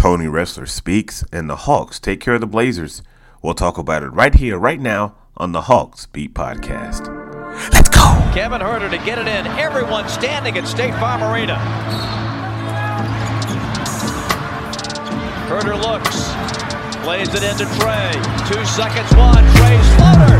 Tony Ressler speaks, and the Hawks take care of the Blazers. We'll talk about it right here, right now, on the Hawks Beat Podcast. Let's go! Kevin Huerter to get it in. Everyone standing at State Farm Arena. Herter looks, plays it into Trae. Two seconds, one. Trae's floater.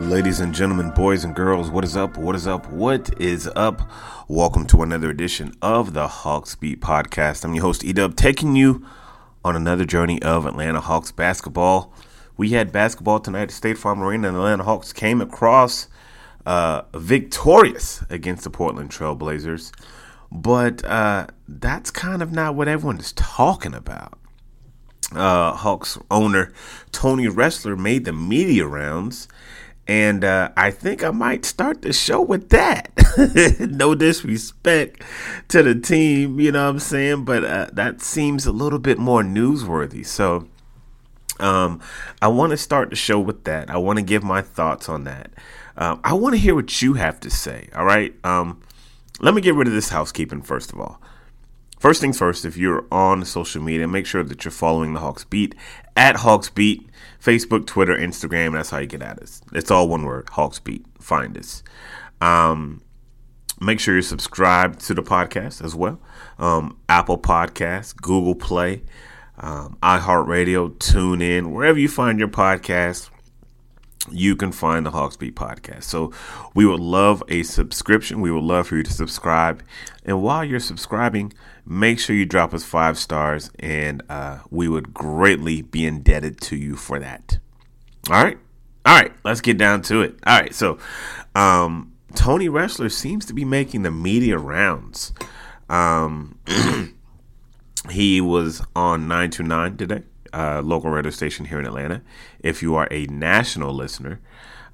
Ladies and gentlemen, boys and girls, what is up? What is up? What is up? Welcome to another edition of the Hawks Beat Podcast. I'm your host, Edub, taking you on another journey of Atlanta Hawks basketball. We had basketball tonight at State Farm Arena, and the Atlanta Hawks came across uh, victorious against the Portland Trailblazers. But uh, that's kind of not what everyone is talking about. Uh, Hawks owner Tony Ressler made the media rounds, and uh, I think I might start the show with that. no disrespect to the team, you know what I'm saying, but uh, that seems a little bit more newsworthy. So um, I want to start the show with that. I want to give my thoughts on that. Um, I want to hear what you have to say. All right. Um, let me get rid of this housekeeping first of all. First things first, if you're on social media, make sure that you're following the Hawks Beat at Hawks Beat, Facebook, Twitter, Instagram. That's how you get at us. It's all one word, Hawks Beat. Find us. Um, make sure you're subscribed to the podcast as well. Um, Apple Podcasts, Google Play, um, iHeartRadio, tune in, wherever you find your podcast you can find the Hawks Beat podcast. So we would love a subscription. We would love for you to subscribe. And while you're subscribing, make sure you drop us five stars, and uh, we would greatly be indebted to you for that. All right. All right. Let's get down to it. All right. So um, Tony Ressler seems to be making the media rounds. Um, he was on 929 today uh, local radio station here in Atlanta. If you are a national listener,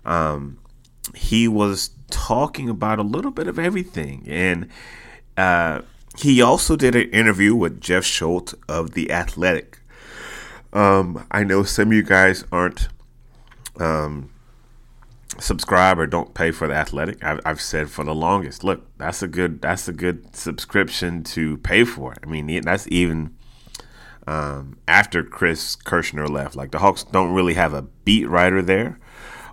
um, he was talking about a little bit of everything. And uh, he also did an interview with Jeff Schultz of The Athletic. Um, I know some of you guys aren't um, subscribe or don't pay for The Athletic. I've, I've said for the longest, look, that's a good that's a good subscription to pay for. I mean, that's even um, after Chris Kirschner left. Like the Hawks don't really have a beat writer there,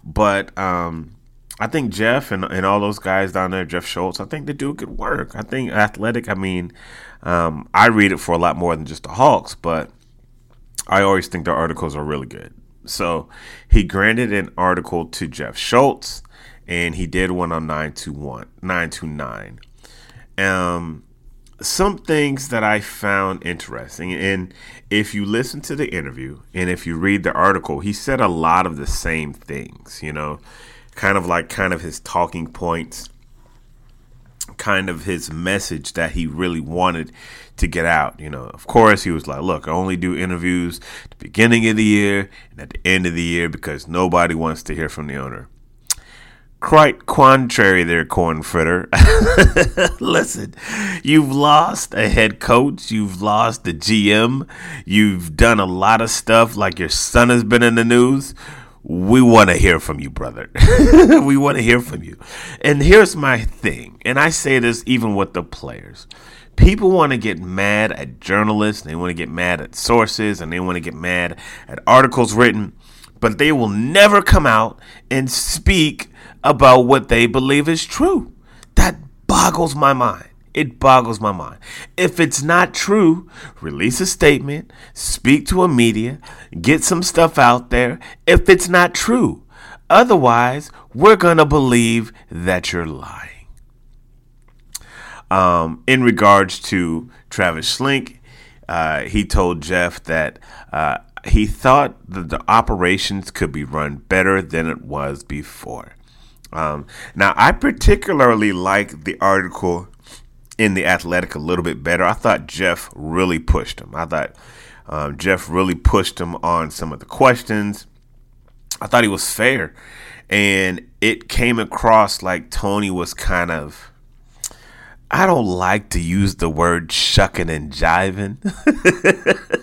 but um, I think Jeff and, and all those guys down there, Jeff Schultz, I think they do good work. I think Athletic. I mean, um, I read it for a lot more than just the Hawks, but I always think the articles are really good. So he granted an article to Jeff Schultz, and he did one on 921, 929. Um, some things that I found interesting, and if you listen to the interview and if you read the article, he said a lot of the same things, you know, kind of like kind of his talking points, kind of his message that he really wanted to get out. You know, of course, he was like, look, I only do interviews the beginning of the year and at the end of the year because nobody wants to hear from the owner quite contrary there, corn fritter. Listen, you've lost a head coach, you've lost the GM, you've done a lot of stuff like your son has been in the news. We want to hear from you, brother. we want to hear from you. And here's my thing, and I say this even with the players. People want to get mad at journalists, they want to get mad at sources, and they want to get mad at articles written, but they will never come out and speak about what they believe is true. That boggles my mind. It boggles my mind. If it's not true, release a statement, speak to a media, get some stuff out there. If it's not true, otherwise, we're going to believe that you're lying. Um, in regards to Travis Schlenk, uh, he told Jeff that uh, he thought that the operations could be run better than it was before. Um, now, I particularly like the article in the Athletic a little bit better. I thought Jeff really pushed him. I thought um, Jeff really pushed him on some of the questions. I thought he was fair, and it came across like Tony was kind of. I don't like to use the word shucking and jiving.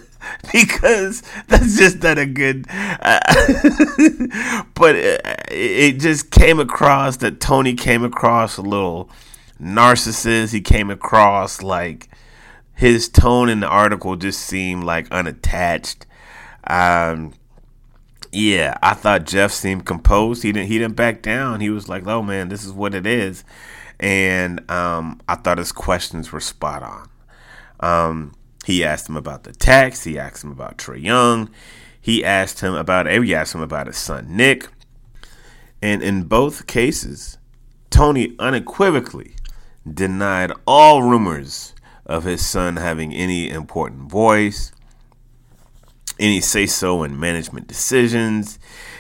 because that's just not a good. Uh, but it, it just came across that Tony came across a little narcissist. He came across like his tone in the article just seemed like unattached. Um, yeah, I thought Jeff seemed composed. He didn't he didn't back down. He was like, "Oh man, this is what it is," and um, I thought his questions were spot on. Um, he asked him about the tax. He asked him about Trae Young. He asked him about. Eh, he asked him about his son Nick. And in both cases, Tony unequivocally denied all rumors of his son having any important voice, any say so in management decisions,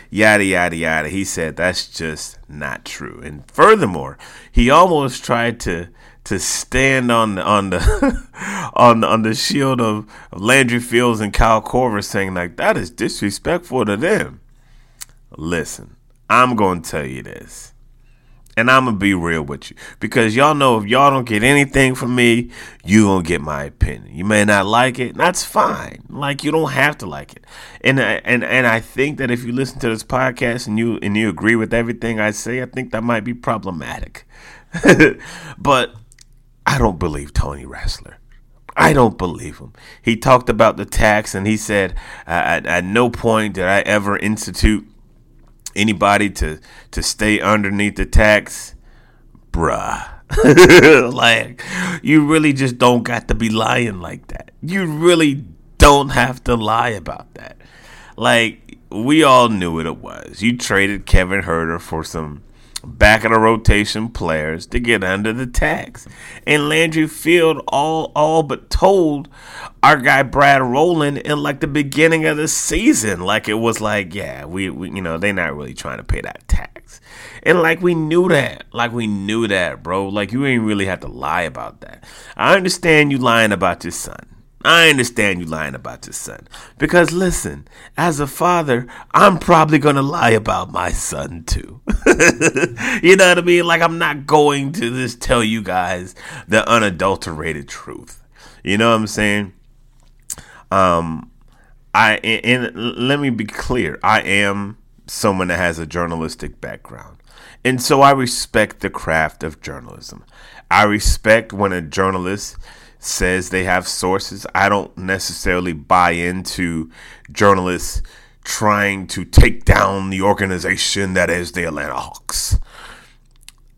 yada, yada, yada. He said that's just not true. And furthermore, he almost tried to to stand on the on the on on the shield of, of Landry Fields and Kyle Korver saying like that is disrespectful to them. Listen, I'm gonna tell you this. And I'm gonna be real with you. Because y'all know if y'all don't get anything from me, you gonna get my opinion. You may not like it, that's fine. Like you don't have to like it. And and and I think that if you listen to this podcast and you and you agree with everything I say, I think that might be problematic. but I don't believe Tony Ressler. I don't believe him. He talked about the tax and he said, at, at no point did I ever institute anybody to, to stay underneath the tax. Bruh. like, you really just don't got to be lying like that. You really don't have to lie about that. Like, we all knew what it was. You traded Kevin Huerter for some back of the rotation players to get under the tax. And Landry Field all all but told our guy Brad Rowland in like the beginning of the season, like it was like, yeah, we, we you know, they're not really trying to pay that tax. And like we knew that. Like we knew that, bro. Like you ain't really have to lie about that. I understand you lying about your son. I understand you lying about your son. Because listen, as a father, I'm probably going to lie about my son too. you know what I mean? Like, I'm not going to just tell you guys the unadulterated truth. You know what I'm saying? Um, I, and, let me be clear I am someone that has a journalistic background. And so I respect the craft of journalism. I respect when a journalist says they have sources. I don't necessarily buy into journalists trying to take down the organization that is the Atlanta Hawks.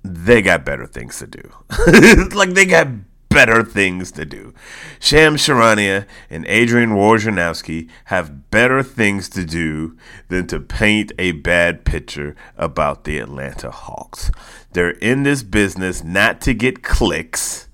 They got better things to do. like they got better things to do. Shams Charania and Adrian Wojnarowski have better things to do than to paint a bad picture about the Atlanta Hawks. They're in this business not to get clicks.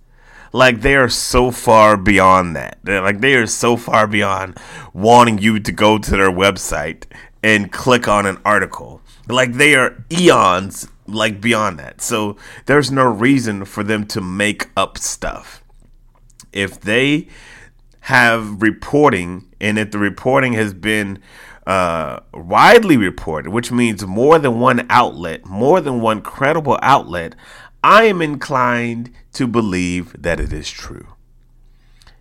Like they are so far beyond that. They're like they are so far beyond wanting you to go to their website and click on an article. Like they are eons like beyond that. So there's no reason for them to make up stuff. If they have reporting and if the reporting has been uh, widely reported, which means more than one outlet, more than one credible outlet, I am inclined to believe that it is true.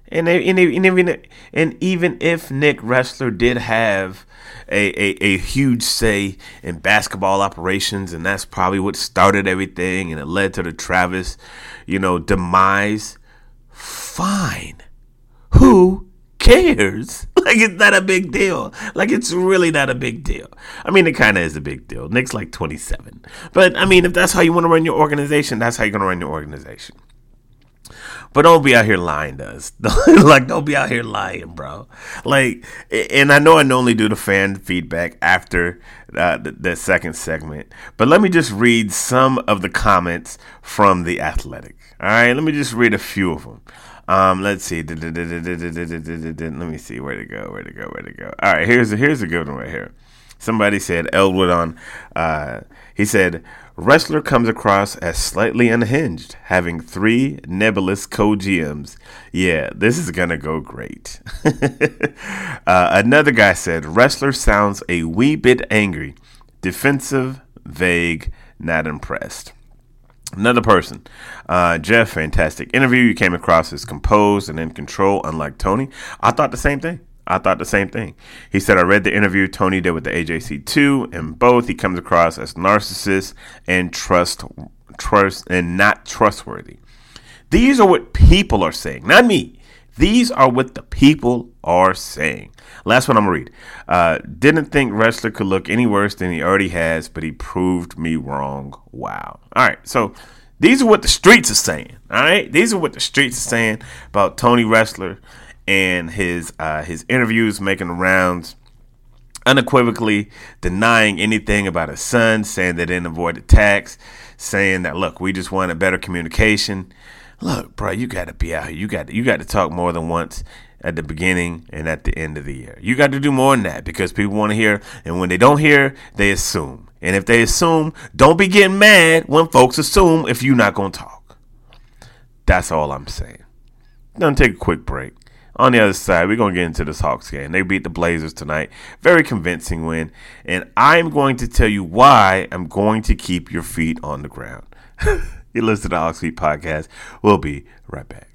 And, and, and, even, and even if Nick Ressler did have a, a, a huge say in basketball operations, and that's probably what started everything, and it led to the Travis, you know, demise. Fine. Who cares? Like it's not a big deal. Like it's really not a big deal. I mean, it kind of is a big deal. Nick's like 27, but I mean, if that's how you want to run your organization, that's how you're gonna run your organization. But don't be out here lying to us. like, don't be out here lying, bro. Like, and I know I normally do the fan feedback after uh, the, the second segment, but let me just read some of the comments from the Athletic. All right, let me just read a few of them. Um, let's see. Let me see where to go. Where to go. Where to go. All right, here's a, here's a good one right here. Somebody said Elwood on. Uh, he said Ressler comes across as slightly unhinged, having three nebulous co GMs. Yeah, this is gonna go great. uh, another guy said Ressler sounds a wee bit angry, defensive, vague, not impressed. Another person, uh, Jeff, fantastic interview. You came across as composed and in control, unlike Tony. I thought the same thing. I thought the same thing. He said, I read the interview Tony did with the AJC2, and both he comes across as narcissist and trust, trust and not trustworthy. These are what people are saying, not me. These are what the people are saying. Last one I'm gonna read. Uh, didn't think Ressler could look any worse than he already has, but he proved me wrong. Wow. All right, so these are what the streets are saying. All right, these are what the streets are saying about Tony Ressler and his uh, his interviews making the rounds, unequivocally denying anything about his son, saying they didn't avoid attacks, saying that look, we just wanted better communication. Look, bro, you got to be out here. You got to, you got to talk more than once at the beginning and at the end of the year. You got to do more than that because people want to hear, and when they don't hear, they assume. And if they assume, don't be getting mad when folks assume if you're not going to talk. That's all I'm saying. Gonna take a quick break. On the other side, we're going to get into this Hawks game. They beat the Blazers tonight. Very convincing win. And I'm going to tell you why I'm going to keep your feet on the ground. you listen to the Hawks Beat podcast. We'll be right back.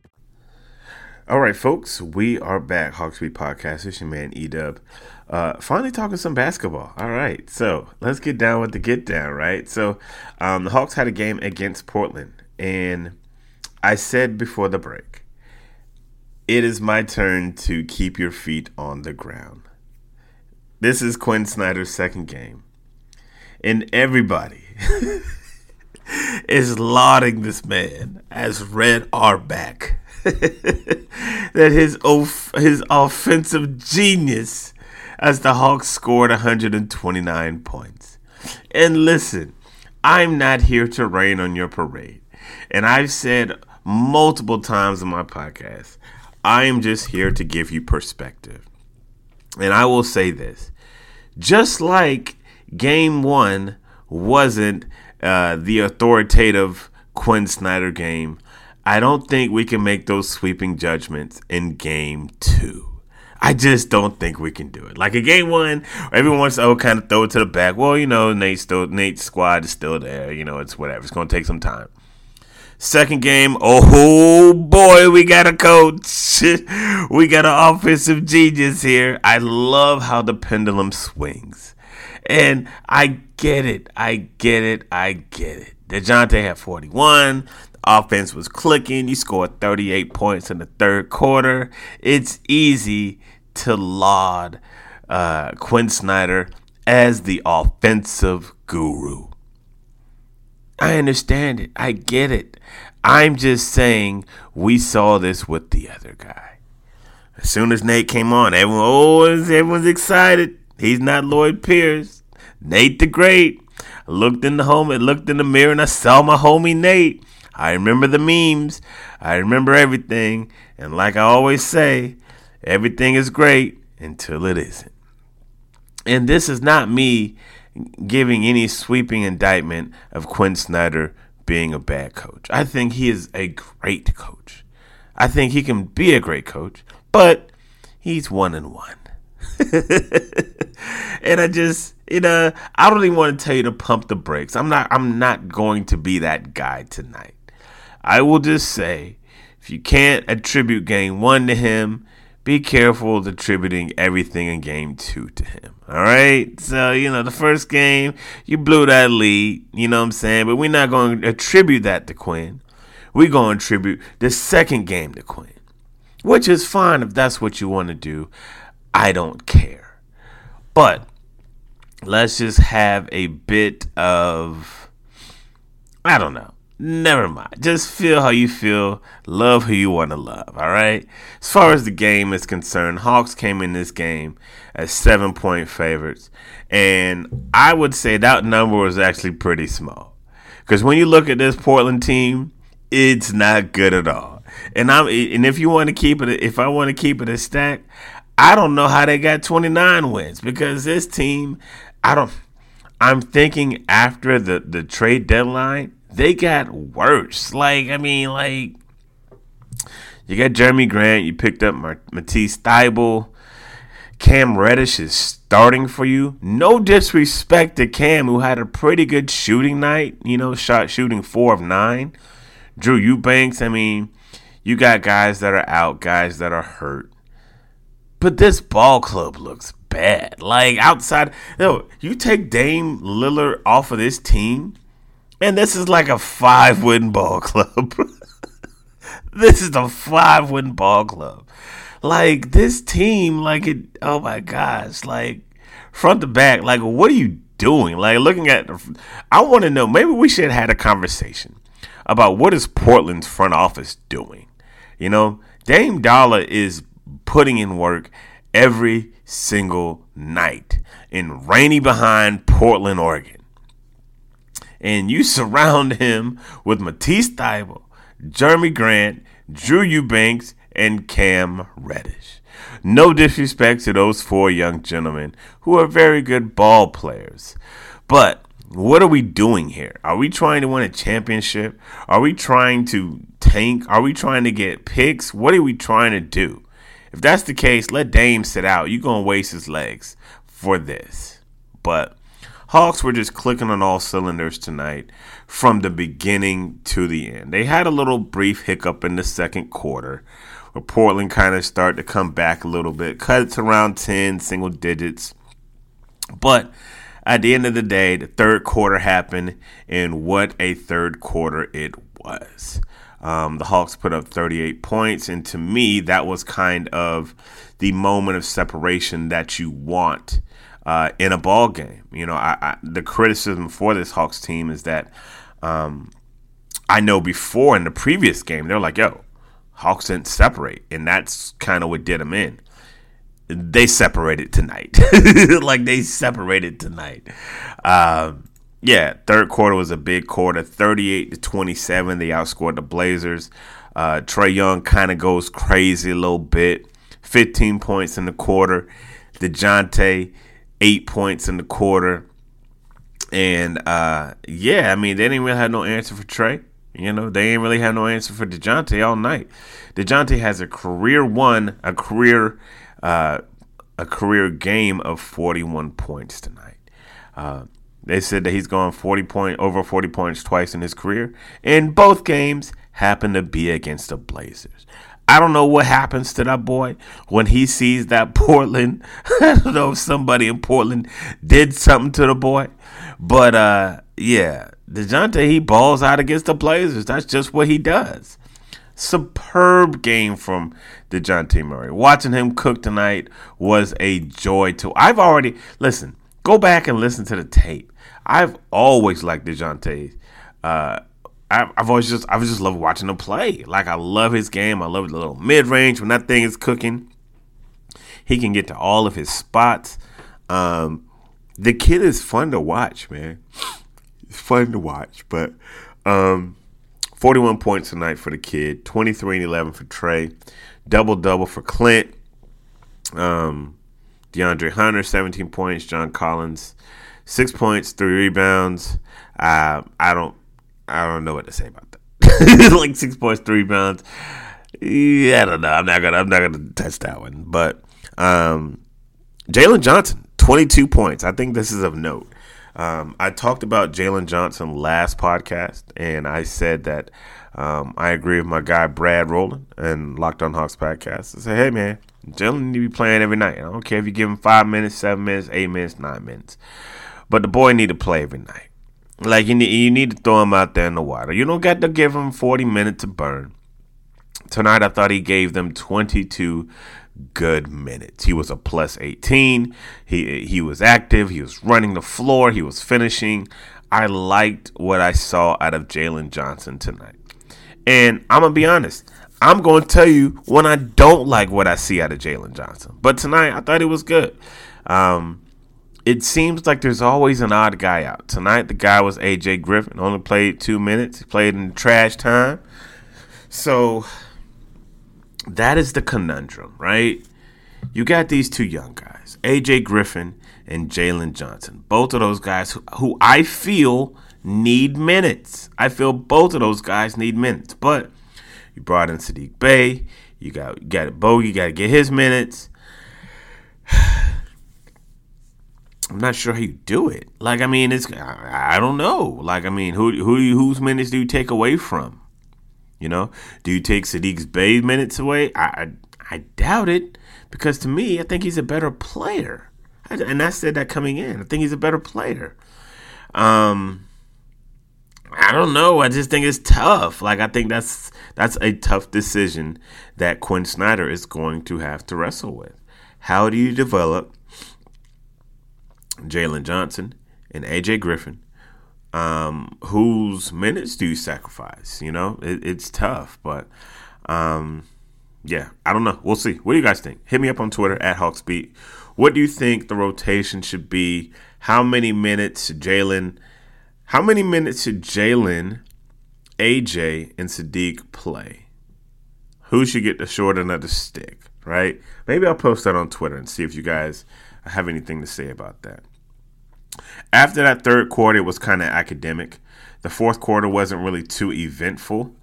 All right, folks, we are back. Hawks Beat Podcast. It's your man Edub. Uh, finally talking some basketball. All right, so let's get down with the get down. Right, so um, the Hawks had a game against Portland, and I said before the break, it is my turn to keep your feet on the ground. This is Quinn Snyder's second game, and everybody. is lauding this man as Red Auerbach that his off- his offensive genius as the Hawks scored 129 points. And listen, I'm not here to rain on your parade. And I've said multiple times in my podcast. I am just here to give you perspective. And I will say this just like game one wasn't uh, the authoritative Quinn Snyder game, I don't think we can make those sweeping judgments in game two. I just don't think we can do it. Like a game one, everyone wants to oh, kind of throw it to the back. Well, you know, Nate still Nate's squad is still there. You know, it's whatever. It's gonna take some time. Second game, oh boy, we got a coach. we got an offensive genius here. I love how the pendulum swings. And I get it. I get it. I get it. DeJounte had 41. Offense was clicking. You scored 38 points in the third quarter. It's easy to laud uh, Quinn Snyder as the offensive guru. I understand it. I get it. I'm just saying we saw this with the other guy. As soon as Nate came on, everyone, oh, everyone's excited. He's not Lloyd Pierce. Nate the Great. I looked in the home, I looked in the mirror, and I saw my homie Nate. I remember the memes. I remember everything. And like I always say, everything is great until it isn't. And this is not me giving any sweeping indictment of Quinn Snyder being a bad coach. I think he is a great coach. I think he can be a great coach, but he's one and one. and I just, you know, I don't even want to tell you to pump the brakes. I'm not I'm not going to be that guy tonight. I will just say if you can't attribute game 1 to him, be careful attributing everything in game two to him. All right. So, you know, the first game, you blew that lead. You know what I'm saying? But we're not going to attribute that to Quinn. We're going to attribute the second game to Quinn, which is fine if that's what you want to do. I don't care. But let's just have a bit of, I don't know never mind. Just feel how you feel. Love who you want to love. All right. As far as the game is concerned, Hawks came in this game as seven point favorites, and I would say that number was actually pretty small. Because when you look at this Portland team, it's not good at all. And I'm and if you want to keep it, if I want to keep it a stack, I don't know how they got 29 wins because this team, I don't. I'm thinking after the the trade deadline, they got worse. Like, I mean, like, you got Jerami Grant, you picked up Matisse Thybulle. Cam Reddish is starting for you. No disrespect to Cam, who had a pretty good shooting night, you know, shot shooting four of nine. Drew Eubanks, I mean, you got guys that are out, guys that are hurt. But this ball club looks bad. Like outside, you, know, you take Dame Lillard off of this team, Man, this is like a five win ball club. this is a five win ball club. Like this team, like it. Oh my gosh! Like front to back. Like what are you doing? Like looking at. I want to know. Maybe we should have had a conversation about what is Portland's front office doing. You know, Dame Dollar is putting in work every single night in rainy behind Portland, Oregon and you surround him with Matisse Thybulle, Jerami Grant, Drew Eubanks, and Cam Reddish. No disrespect to those four young gentlemen who are very good ball players. But what are we doing here? Are we trying to win a championship? Are we trying to tank? Are we trying to get picks? What are we trying to do? If that's the case, let Dame sit out. You're going to waste his legs for this. But Hawks were just clicking on all cylinders tonight from the beginning to the end. They had a little brief hiccup in the second quarter where Portland kind of started to come back a little bit, cut it to around 10 single digits. But at the end of the day, the third quarter happened, and what a third quarter it was. Um, the Hawks put up 38 points, and to me, that was kind of the moment of separation that you want uh, in a ball game. You know, I, I, the criticism for this Hawks team is that um, I know before in the previous game they're like, "Yo, Hawks didn't separate," and that's kind of what did them in. They separated tonight, like they separated tonight. Um, yeah, third quarter was a big quarter, 38 to 27. They outscored the Blazers. Uh, Trae Young kind of goes crazy a little bit. 15 points in the quarter. DeJounte, eight points in the quarter. And uh, yeah, I mean, they didn't really have no answer for Trae. You know, they ain't really have no answer for DeJounte all night. DeJounte has a career one, a career, uh, a career game of 41 points tonight. Uh, they said that he's gone 40 point over 40 points twice in his career, and both games happen to be against the Blazers. I don't know what happens to that boy when he sees that Portland. I don't know if somebody in Portland did something to the boy, but uh, yeah, Dejounte he balls out against the Blazers. That's just what he does. Superb game from Dejounte Murray. Watching him cook tonight was a joy to. I've already listen. Go back and listen to the tape. I've always liked Dejounte. Uh, I've always just I've just loved watching him play. Like I love his game. I love the little mid range when that thing is cooking. He can get to all of his spots. Um, the kid is fun to watch, man. It's fun to watch. But um, 41 points tonight for the kid. 23 and 11 for Trae, Double double for Clint. Um, DeAndre Hunter, 17 points. John Collins, six points, three rebounds. Uh, I don't I don't know what to say about that. like six points, three rebounds. Yeah, I don't know. I'm not gonna I'm not gonna test that one. But um, Jalen Johnson, 22 points. I think this is of note. Um, I talked about Jalen Johnson last podcast, and I said that um, I agree with my guy Brad Rowland and Locked On Hawks podcast. I said, hey man, Jalen need to be playing every night. I don't care if you give him five minutes, seven minutes, eight minutes, nine minutes, but the boy need to play every night. Like you need, you need to throw him out there in the water. You don't got to give him 40 minutes to burn. Tonight I thought he gave them 22 good minutes. He was a plus 18. He he was active. He was running the floor. He was finishing. I liked what I saw out of Jalen Johnson tonight. And I'm gonna be honest. I'm to tell you when I don't like what I see out of Jalen Johnson. But tonight I thought it was good. Um, it seems like there's always an odd guy out. Tonight, the guy was AJ Griffin. Only played two minutes. He played in trash time. So that is the conundrum, right? You got these two young guys, AJ Griffin and Jalen Johnson. Both of those guys who, who I feel need minutes. I feel both of those guys need minutes. But you brought in Saddiq Bey. You got you got Bogi. You got to get his minutes. I'm not sure how you do it. Like, I mean, it's I, don't know. Like, I mean, who who whose minutes do you take away from? You know, do you take Saddiq's Bey minutes away? I, I, I doubt it because to me, I think he's a better player, and I said that coming in. I think he's a better player. Um, I don't know. I just think it's tough. Like, I think that's that's a tough decision that Quinn Snyder is going to have to wrestle with. How do you develop? Jalen Johnson, and AJ Griffin. Um, whose minutes do you sacrifice? You know, it, it's tough, but um, yeah, I don't know. We'll see. What do you guys think? Hit me up on Twitter at Hawksbeat. What do you think the rotation should be? How many minutes Jalen? How many minutes should Jalen, AJ, and Saddiq play? Who should get the short end of the stick? Right? Maybe I'll post that on Twitter and see if you guys have anything to say about that. After that third quarter, it was kind of academic. The fourth quarter wasn't really too eventful.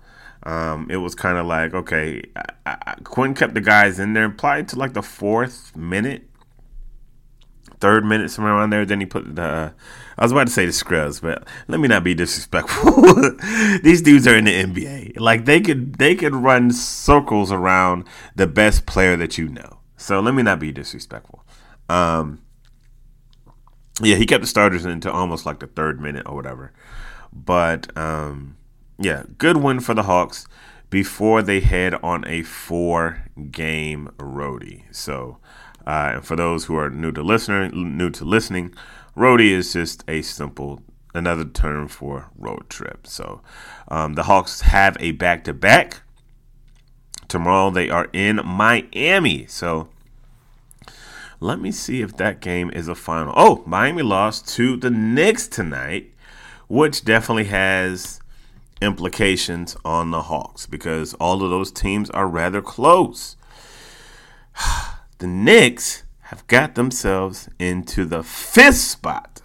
Um, it was kind of like, okay, I, I, Quinn kept the guys in there, applied to like the fourth minute, third minute, somewhere around there. Then he put the, I was about to say the scrubs, but let me not be disrespectful. These dudes are in the NBA. Like they could, they could run circles around the best player that you know. So let me not be disrespectful. Um, yeah, he kept the starters into almost like the third minute or whatever. But um, yeah, good win for the Hawks before they head on a four game roadie. So, uh, and for those who are new to listener, new to listening, roadie is just a simple another term for road trip. So, um, the Hawks have a back to back. Tomorrow they are in Miami. So let me see if that game is a final. Oh, Miami lost to the Knicks tonight. which definitely has implications on the Hawks because all of those teams are rather close. The Knicks have got themselves into the fifth spot.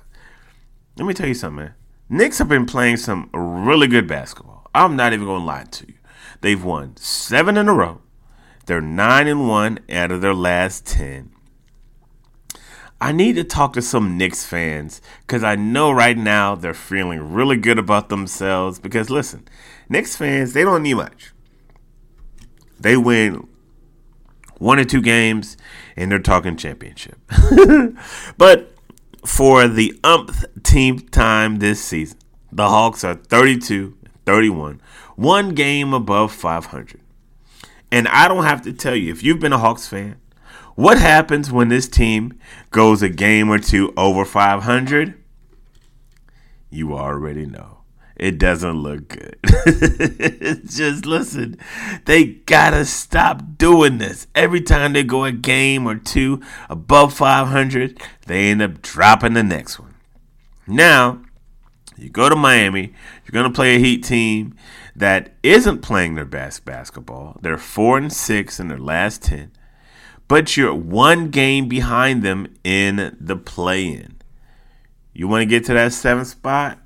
Let me tell you something, man. Knicks have been playing some really good basketball. I'm not even going to lie to you. They've won seven in a row. They're nine and one out of their last ten. I need to talk to some Knicks fans because I know right now they're feeling really good about themselves. Because listen, Knicks fans, they don't need much. They win one or two games and they're talking championship. but for the umpteenth time this season, the Hawks are 32 31, one game above 500. And I don't have to tell you, if you've been a Hawks fan, what happens when this team goes a game or two over 500? You already know. It doesn't look good. Just listen, they gotta stop doing this. Every time they go a game or two above 500, they end up dropping the next one. Now, you go to Miami, you're gonna play a Heat team that isn't playing their best basketball. They're four and six in their last ten but you're one game behind them in the play in. You want to get to that seventh spot?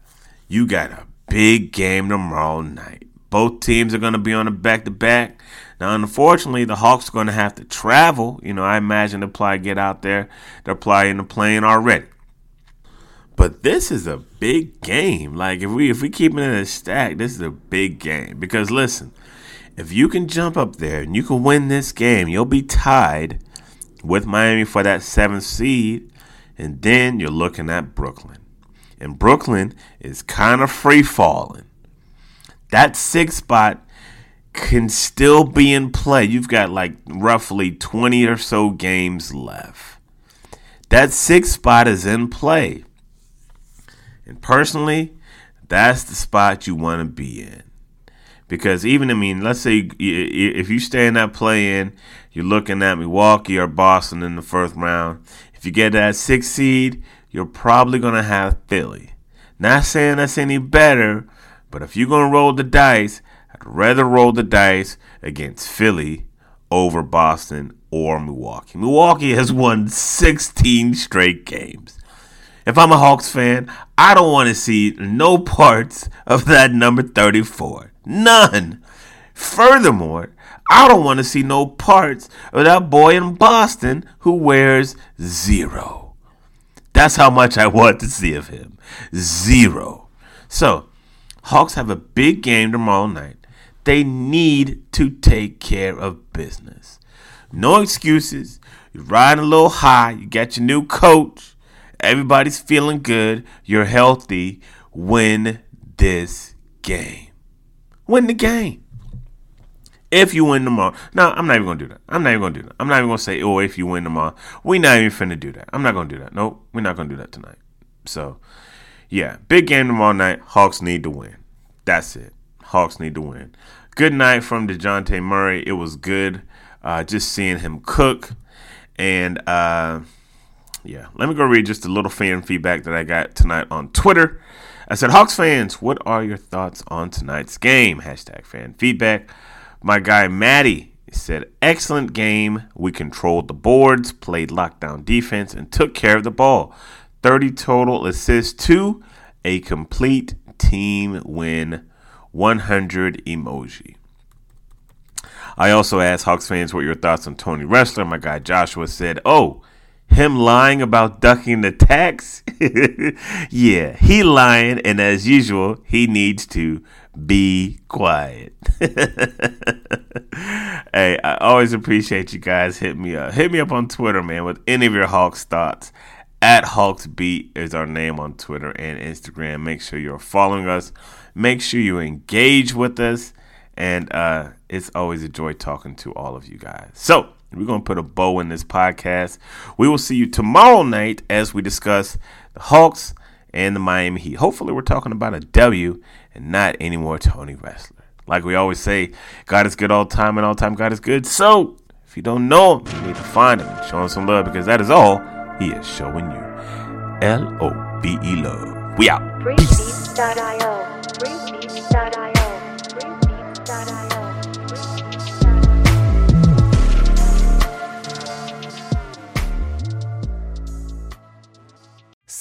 You got a big game tomorrow night. Both teams are going to be on a back to back. Now, unfortunately, the Hawks are going to have to travel. You know, I imagine they'll probably get out there. They're probably in the plane already. But this is a big game. Like if we if we keep it in a stack, this is a big game. Because listen, if you can jump up there and you can win this game, you'll be tied with Miami for that seventh seed. And then you're looking at Brooklyn. And Brooklyn is kind of free falling. That sixth spot can still be in play. You've got like roughly 20 or so games left. That sixth spot is in play. And personally, that's the spot you want to be in. Because even I mean, let's say if you stay in that play in, you're looking at Milwaukee or Boston in the first round. If you get that six seed, you're probably gonna have Philly. Not saying that's any better, but if you're gonna roll the dice, I'd rather roll the dice against Philly over Boston or Milwaukee. Milwaukee has won 16 straight games. If I'm a Hawks fan, I don't want to see no parts of that number 34. None. Furthermore, I don't want to see no parts of that boy in Boston who wears zero. That's how much I want to see of him. Zero. So, Hawks have a big game tomorrow night. They need to take care of business. No excuses. You're riding a little high. You got your new coach. Everybody's feeling good. You're healthy. Win this game win the game. If you win tomorrow. No, I'm not even gonna do that. I'm not even gonna do that. I'm not even gonna say, oh, if you win tomorrow. We're not even finna do that. I'm not gonna do that. Nope, we're not gonna do that tonight. So yeah, big game tomorrow night. Hawks need to win. That's it. Hawks need to win. Good night from DeJounte Murray. It was good uh, just seeing him cook. And uh, yeah, let me go read just a little fan feedback that I got tonight on Twitter. I said, Hawks fans, what are your thoughts on tonight's game? Hashtag fan feedback. My guy Maddie said, excellent game. We controlled the boards, played lockdown defense, and took care of the ball. 30 total assists to a complete team win. 100 emoji. I also asked Hawks fans what your thoughts on Tony Ressler. My guy Joshua said, Oh, him lying about ducking the tax? yeah, he lying, and as usual, he needs to be quiet. hey, I always appreciate you guys. Hit me up. Hit me up on Twitter, man, with any of your Hawks thoughts. At Hawks Beat is our name on Twitter and Instagram. Make sure you're following us. Make sure you engage with us. And uh, it's always a joy talking to all of you guys. So, we're going to put a bow in this podcast. We will see you tomorrow night as we discuss the Hawks and the Miami Heat. Hopefully, we're talking about a W and not any more Tony Ressler. Like we always say, God is good all time, and all time God is good. So, if you don't know him, you need to find him and show him some love because that is all he is showing you. L O B E Love. We out. Freebeats.io.